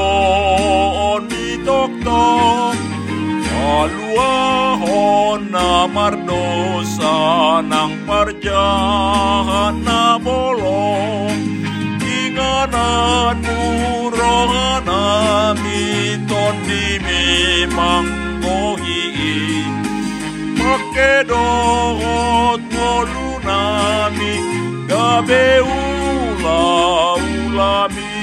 Hagogon mitokto Aluahon na mardosa ng parjahan na bolong Inganan murohan amiton di memang ngohiin Makedot molunami gabe ula ulami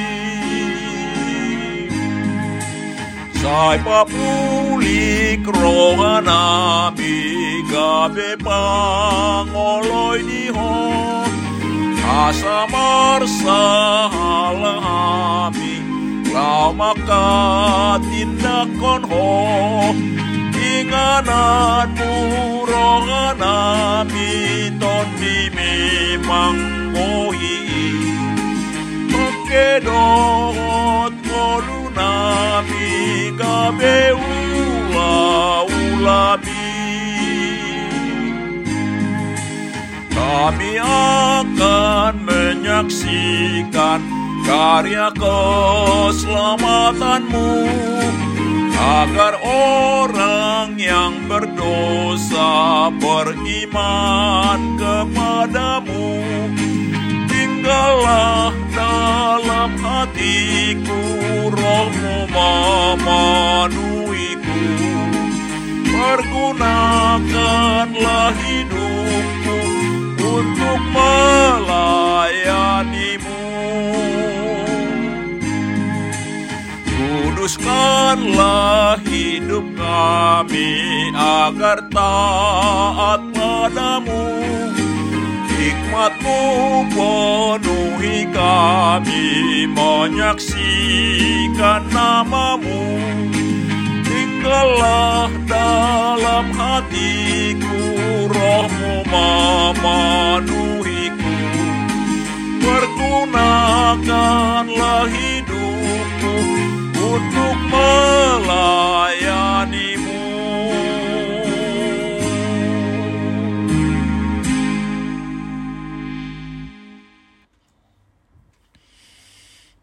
saipa puuli krohana, mikä pe pangoloi niho. Asa marsa halhami, lauma katinna konho. Inganan purohana, miton nimi mangoloi. Kami akan menyaksikan karya keselamatanmu agar orang yang berdosa beriman kepadamu. Tinggallah dalam hatiku rohmu memenuhiku pergunakanlah hidupku untuk melayanimu. Kuduskanlah hidup kami agar taat padamu Hikmatmu penuhi kami menyaksikan namamu. Tinggallah dalam hatiku rohmu memenuhiku Pergunakanlah hidupku untuk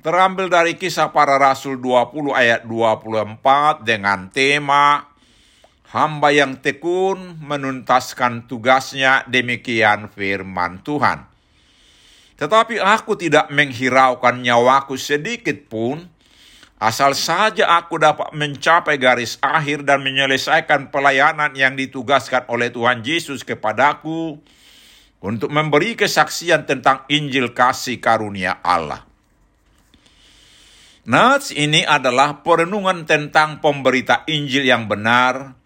terambil dari kisah para rasul 20 ayat 24 dengan tema Hamba yang tekun menuntaskan tugasnya demikian firman Tuhan. Tetapi aku tidak menghiraukan nyawaku sedikit pun, asal saja aku dapat mencapai garis akhir dan menyelesaikan pelayanan yang ditugaskan oleh Tuhan Yesus kepadaku untuk memberi kesaksian tentang Injil kasih karunia Allah. Nats ini adalah perenungan tentang pemberita Injil yang benar,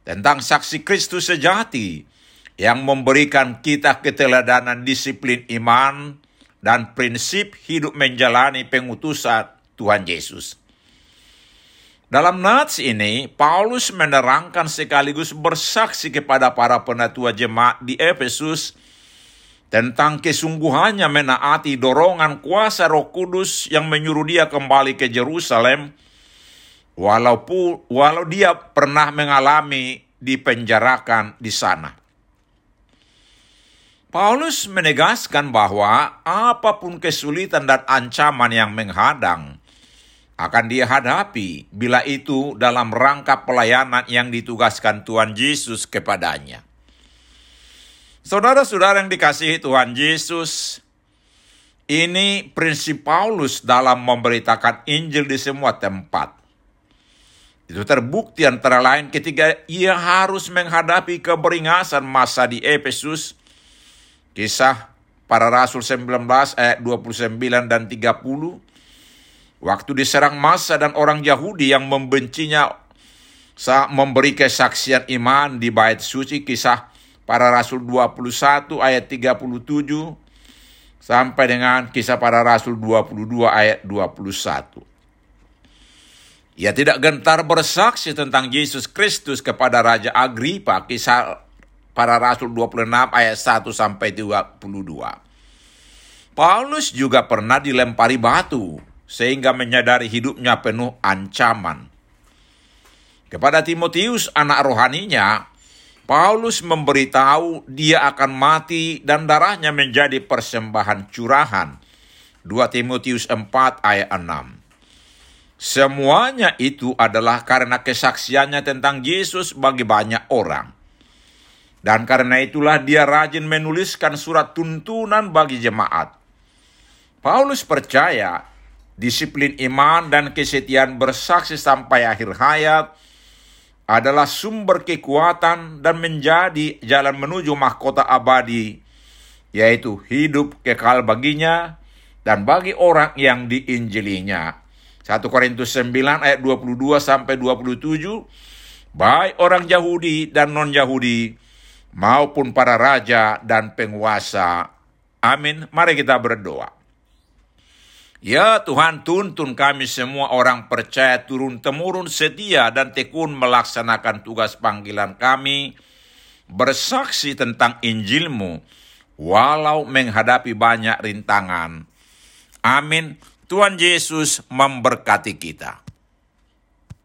tentang saksi Kristus sejati yang memberikan kita keteladanan disiplin iman dan prinsip hidup menjalani pengutusan Tuhan Yesus. Dalam nats ini, Paulus menerangkan sekaligus bersaksi kepada para penatua jemaat di Efesus tentang kesungguhannya menaati dorongan kuasa Roh Kudus yang menyuruh dia kembali ke Yerusalem, walaupun walau dia pernah mengalami dipenjarakan di sana. Paulus menegaskan bahwa apa pun kesulitan dan ancaman yang menghadang, akan dia hadapi bila itu dalam rangka pelayanan yang ditugaskan Tuhan Yesus kepadanya. Saudara-saudara yang dikasihi Tuhan Yesus, ini prinsip Paulus dalam memberitakan Injil di semua tempat. Itu terbukti antara lain ketika ia harus menghadapi keberingasan masa di Efesus. Kisah para Rasul 19 ayat 29 dan 30 Waktu diserang masa dan orang Yahudi yang membencinya saat memberi kesaksian iman di bait suci kisah para rasul 21 ayat 37 sampai dengan kisah para rasul 22 ayat 21. Ia tidak gentar bersaksi tentang Yesus Kristus kepada Raja Agripa kisah para rasul 26 ayat 1 sampai 22. Paulus juga pernah dilempari batu sehingga menyadari hidupnya penuh ancaman. Kepada Timotius, anak rohaninya, Paulus memberitahu dia akan mati dan darahnya menjadi persembahan curahan. 2 Timotius 4 ayat 6. Semuanya itu adalah karena kesaksiannya tentang Yesus bagi banyak orang. Dan karena itulah dia rajin menuliskan surat tuntunan bagi jemaat. Paulus percaya disiplin iman dan kesetiaan bersaksi sampai akhir hayat adalah sumber kekuatan dan menjadi jalan menuju mahkota abadi, yaitu hidup kekal baginya dan bagi orang yang diinjilinya. 1 Korintus 9 ayat 22 sampai 27, baik orang Yahudi dan non-Yahudi maupun para raja dan penguasa. Amin. Mari kita berdoa. Ya Tuhan tuntun kami semua orang percaya turun-temurun setia dan tekun melaksanakan tugas panggilan kami, bersaksi tentang Injilmu, walau menghadapi banyak rintangan. Amin. Tuhan Yesus memberkati kita.